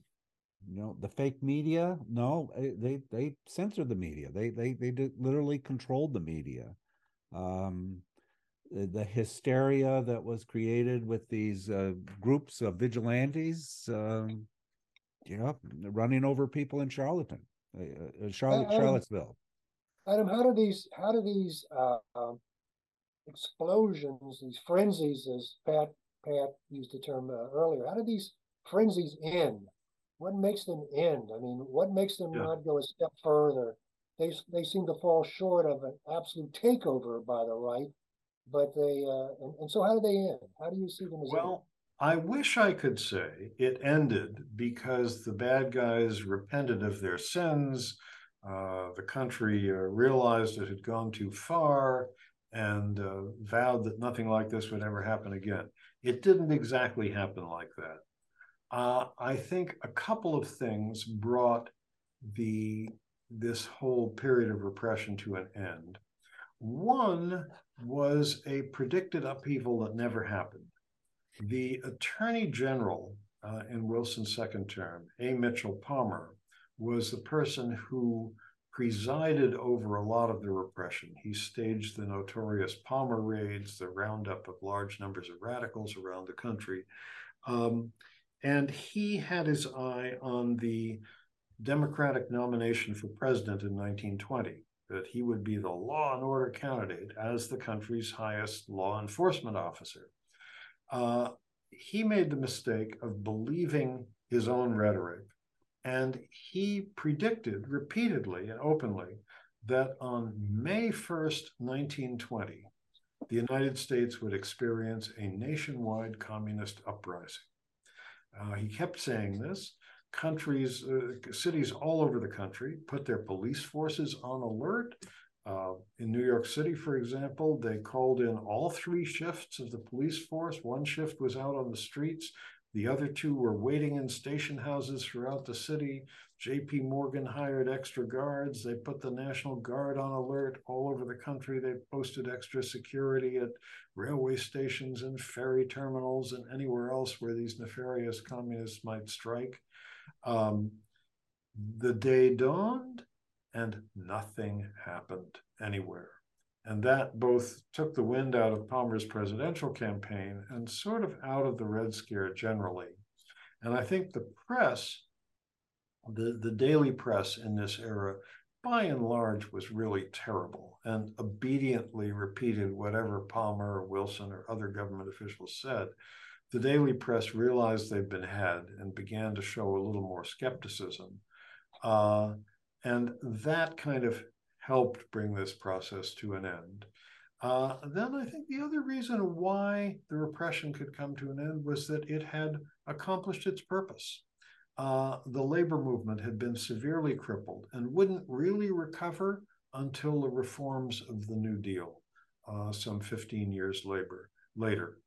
you know, the fake media. No, they they censored the media. They they they did, literally controlled the media. Um, the hysteria that was created with these uh, groups of vigilantes, um, you know, running over people in Charlottetown, uh, uh Charlotte, Adam, Charlottesville. Adam, how do these how do these uh, um, explosions, these frenzies, as Pat Pat used the term uh, earlier, how do these frenzies end? What makes them end? I mean, what makes them yeah. not go a step further? They they seem to fall short of an absolute takeover by the right but they uh, and, and so how do they end? How do you see them as well? I wish I could say it ended because the bad guys repented of their sins. Uh, the country uh, realized it had gone too far and uh, vowed that nothing like this would ever happen again. It didn't exactly happen like that. Uh, I think a couple of things brought the this whole period of repression to an end. One was a predicted upheaval that never happened. The Attorney General uh, in Wilson's second term, A. Mitchell Palmer, was the person who presided over a lot of the repression. He staged the notorious Palmer raids, the roundup of large numbers of radicals around the country. Um, and he had his eye on the Democratic nomination for president in 1920 that he would be the law and order candidate as the country's highest law enforcement officer. Uh, he made the mistake of believing his own rhetoric, and he predicted repeatedly and openly that on May 1st, 1920, the United States would experience a nationwide communist uprising. Uh, he kept saying this countries, uh, cities all over the country put their police forces on alert. Uh, in New York City, for example, they called in all three shifts of the police force. One shift was out on the streets. The other two were waiting in station houses throughout the city. JP Morgan hired extra guards. They put the National Guard on alert all over the country. They posted extra security at railway stations and ferry terminals and anywhere else where these nefarious communists might strike. Um, the day dawned and nothing happened anywhere. And that both took the wind out of Palmer's presidential campaign and sort of out of the Red Scare generally. And I think the press, the, the daily press in this era, by and large, was really terrible and obediently repeated whatever Palmer or Wilson or other government officials said the daily press realized they'd been had and began to show a little more skepticism. Uh, and that kind of helped bring this process to an end. Uh, then I think the other reason why the repression could come to an end was that it had accomplished its purpose. Uh, the labor movement had been severely crippled and wouldn't really recover until the reforms of the New Deal, uh, some 15 years labor, later.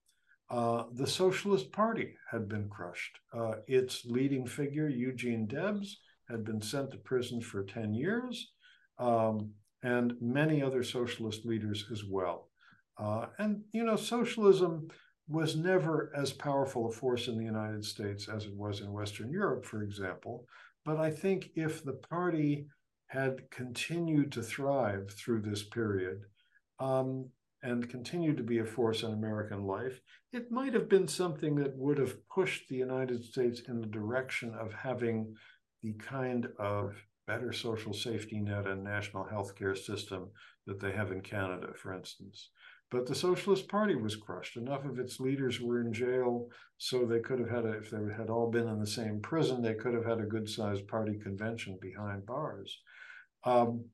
Uh, the Socialist Party had been crushed. Uh, its leading figure, Eugene Debs, had been sent to prison for 10 years, um, and many other socialist leaders as well. Uh, and, you know, socialism was never as powerful a force in the United States as it was in Western Europe, for example. But I think if the party had continued to thrive through this period um, and continued to be a force in American life, it might have been something that would have pushed the United States in the direction of having the kind of better social safety net and national health care system that they have in Canada, for instance. But the Socialist Party was crushed. Enough of its leaders were in jail, so they could have had, a, if they had all been in the same prison, they could have had a good sized party convention behind bars. Um,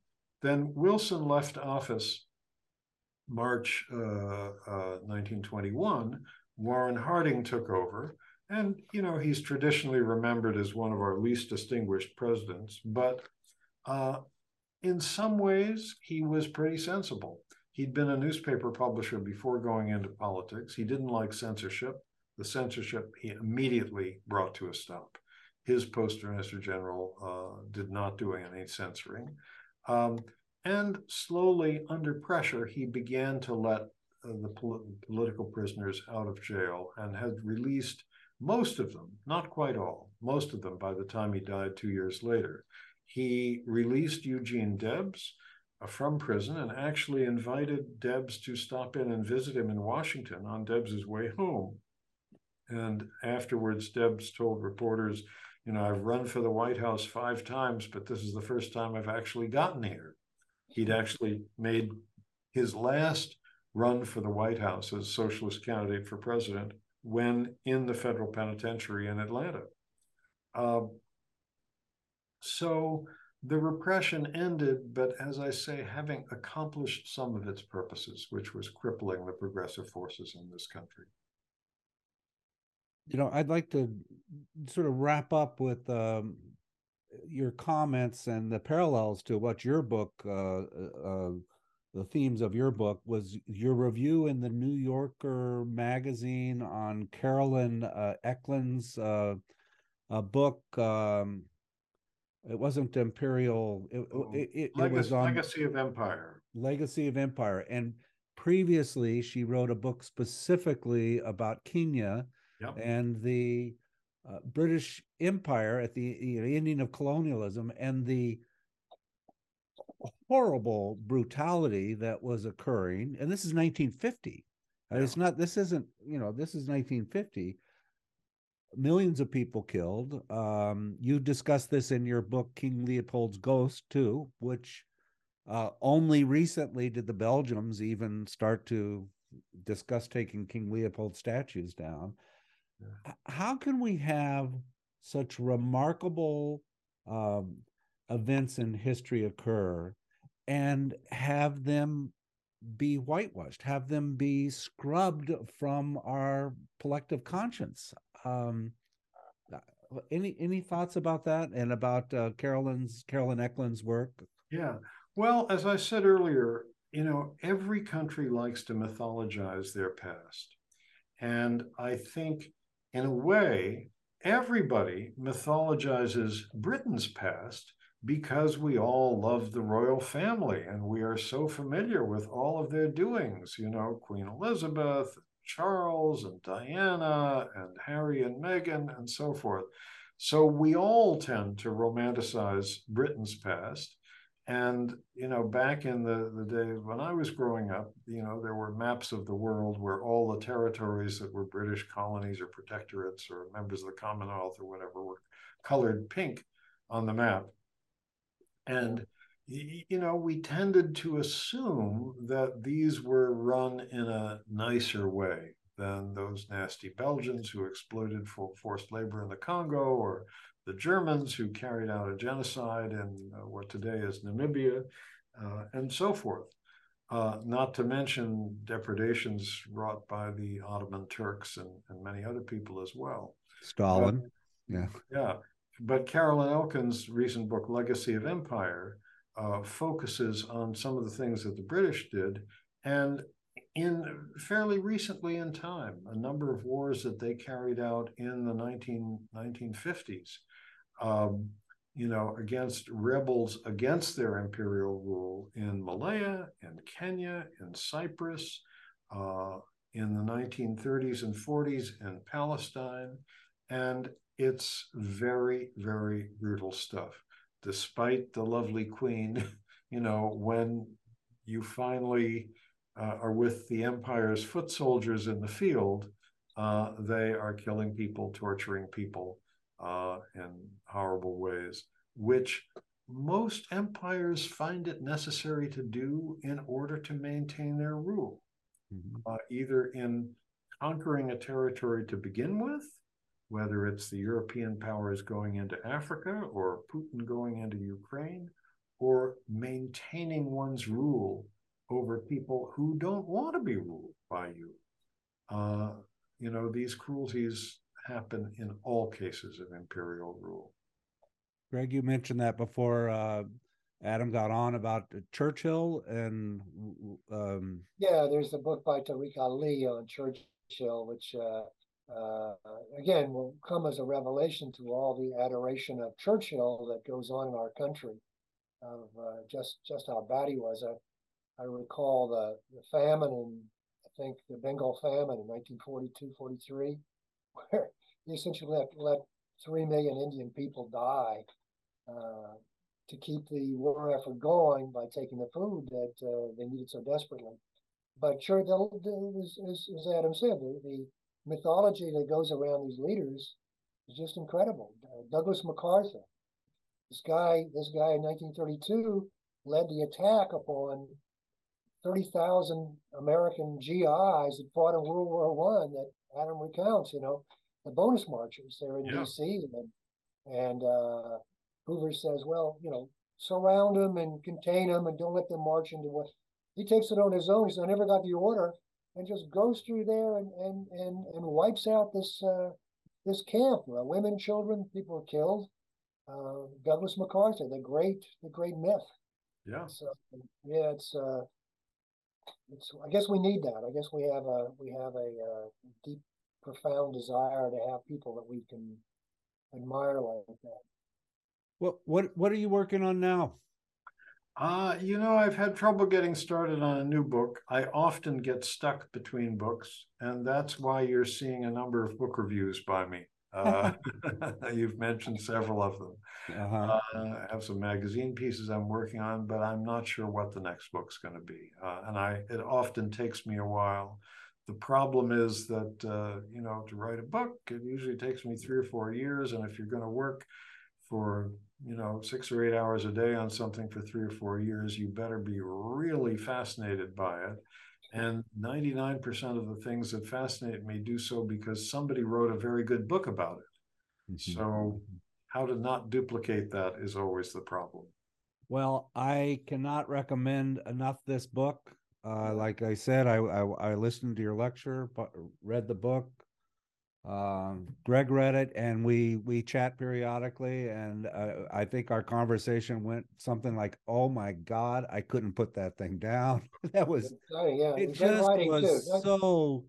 then Wilson left office March uh, uh, 1921. Warren Harding took over. And, you know, he's traditionally remembered as one of our least distinguished presidents, but uh, in some ways, he was pretty sensible. He'd been a newspaper publisher before going into politics. He didn't like censorship. The censorship he immediately brought to a stop. His postmaster general uh, did not do any censoring. Um, and slowly, under pressure, he began to let uh, the pol- political prisoners out of jail and had released most of them, not quite all, most of them by the time he died two years later. He released Eugene Debs uh, from prison and actually invited Debs to stop in and visit him in Washington on Debs's way home. And afterwards, Debs told reporters, you know, I've run for the White House five times, but this is the first time I've actually gotten here. He'd actually made his last run for the White House as socialist candidate for president when in the federal penitentiary in Atlanta. Uh, so the repression ended, but as I say, having accomplished some of its purposes, which was crippling the progressive forces in this country. You know, I'd like to sort of wrap up with um, your comments and the parallels to what your book uh, uh, the themes of your book was your review in the New Yorker magazine on Carolyn uh, Eklund's uh, book. Um, it wasn't Imperial. It, oh, it, it, Legacy, it was on Legacy of Empire. Legacy of Empire, and previously she wrote a book specifically about Kenya yep. and the uh, British Empire at the you know, ending of colonialism and the horrible brutality that was occurring and this is 1950 yeah. it's not this isn't you know this is 1950 millions of people killed um, you discussed this in your book king leopold's ghost too which uh, only recently did the belgians even start to discuss taking king leopold statues down yeah. how can we have such remarkable um, events in history occur and have them be whitewashed, have them be scrubbed from our collective conscience. Um, uh, any any thoughts about that and about uh, Carolyn's Carolyn Eklund's work? Yeah. Well, as I said earlier, you know, every country likes to mythologize their past. And I think in a way, everybody mythologizes Britain's past because we all love the royal family and we are so familiar with all of their doings, you know, Queen Elizabeth, Charles and Diana and Harry and Meghan and so forth. So we all tend to romanticize Britain's past. And, you know, back in the, the days when I was growing up, you know, there were maps of the world where all the territories that were British colonies or protectorates or members of the Commonwealth or whatever were colored pink on the map. And, you know, we tended to assume that these were run in a nicer way than those nasty Belgians who exploited for forced labor in the Congo or the Germans who carried out a genocide in uh, what today is Namibia uh, and so forth. Uh, not to mention depredations wrought by the Ottoman Turks and, and many other people as well. Stalin. yeah. Yeah but Carolyn Elkins' recent book, Legacy of Empire, uh, focuses on some of the things that the British did. And in fairly recently in time, a number of wars that they carried out in the 19, 1950s, um, you know, against rebels against their imperial rule in Malaya, in Kenya, in Cyprus, uh, in the nineteen thirties and forties in Palestine. And it's very, very brutal stuff. Despite the lovely queen, <laughs> you know, when you finally uh, are with the empire's foot soldiers in the field, uh, they are killing people, torturing people uh, in horrible ways, which most empires find it necessary to do in order to maintain their rule, Mhm. uh, either in conquering a territory to begin with, whether it's the European powers going into Africa or Putin going into Ukraine, or maintaining one's rule over people who don't want to be ruled by you. Uh, you know, these cruelties happen in all cases of imperial rule. Greg, you mentioned that before uh, Adam got on about Churchill and w- w- um, Yeah, there's a book by Tariq Ali on Churchill, which uh, uh, again will come as a revelation to all the adoration of Churchill that goes on in our country, of uh, just just how bad he was. I, I recall the, the famine in I think the Bengal famine in 1942, 43, <laughs> where he essentially let, let three million Indian people die uh, to keep the war effort going by taking the food that uh, they needed so desperately. But sure, the, the, as, as Adam said, the, the mythology that goes around these leaders is just incredible. Uh, Douglas MacArthur, this guy, this guy in 1932 led the attack upon 30,000 American GIs that fought in World War One that Adam recounts, you know, the bonus marchers there in Yeah. DC. And, and uh, Hoover says, well, you know, surround them and contain them and don't let them march into what he takes it on his own. He says, I never got the order and just goes through there and, and, and, and wipes out this, uh, this camp. Uh, women, children, people are killed. Uh, Douglas MacArthur, the great, the great myth. Yeah. So yeah, it's uh, it's. I guess we need that. I guess we have a we have a, uh deep, profound desire to have people that we can admire like that. what what what are you working on now? Uh, you know, I've had trouble getting started on a new book. I often get stuck between books, and that's why you're seeing a number of book reviews by me. Uh, <laughs> <laughs> you've mentioned several of them. Uh-huh. Uh, I have some magazine pieces I'm working on, but I'm not sure what the next book's going to be. Uh, and I, it often takes me a while. The problem is that, uh, you know, to write a book, it usually takes me three or four years. And if you're going to work for, you know, six or eight hours a day on something for three or four years, you better be really fascinated by it. And 99% of the things that fascinate me do so because somebody wrote a very good book about it. Mhm. So how to not duplicate that is always the problem. Well, I cannot recommend enough this book. Uh, like I said, I, I I listened to your lecture, but read the book. Um, Greg read it, and we we chat periodically, and uh, I think our conversation went something like, "Oh my God, I couldn't put that thing down." <laughs> that was Oh, yeah, it. it's Just was. So.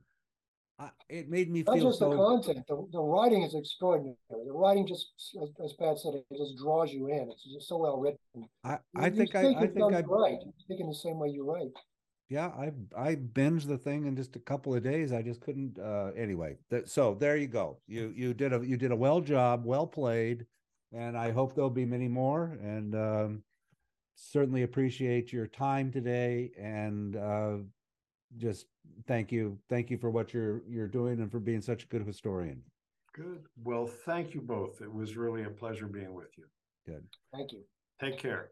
I it made me not feel just the content, the, the writing is extraordinary. The writing just, as, as Pat said, it just draws you in. It's just so well written. I You- I you think I speak I think I right. You in the same way you write. Yeah, I I binged the thing in just a couple of days. I just couldn't. Uh, anyway, that, so there you go. You you did a you did a well job, well played, and I hope there'll be many more. And um, certainly appreciate your time today. And uh, just thank you, thank you for what you're you're doing and for being such a good historian. Good. Well, thank you both. It was really a pleasure being with you. Good. Thank you. Take care.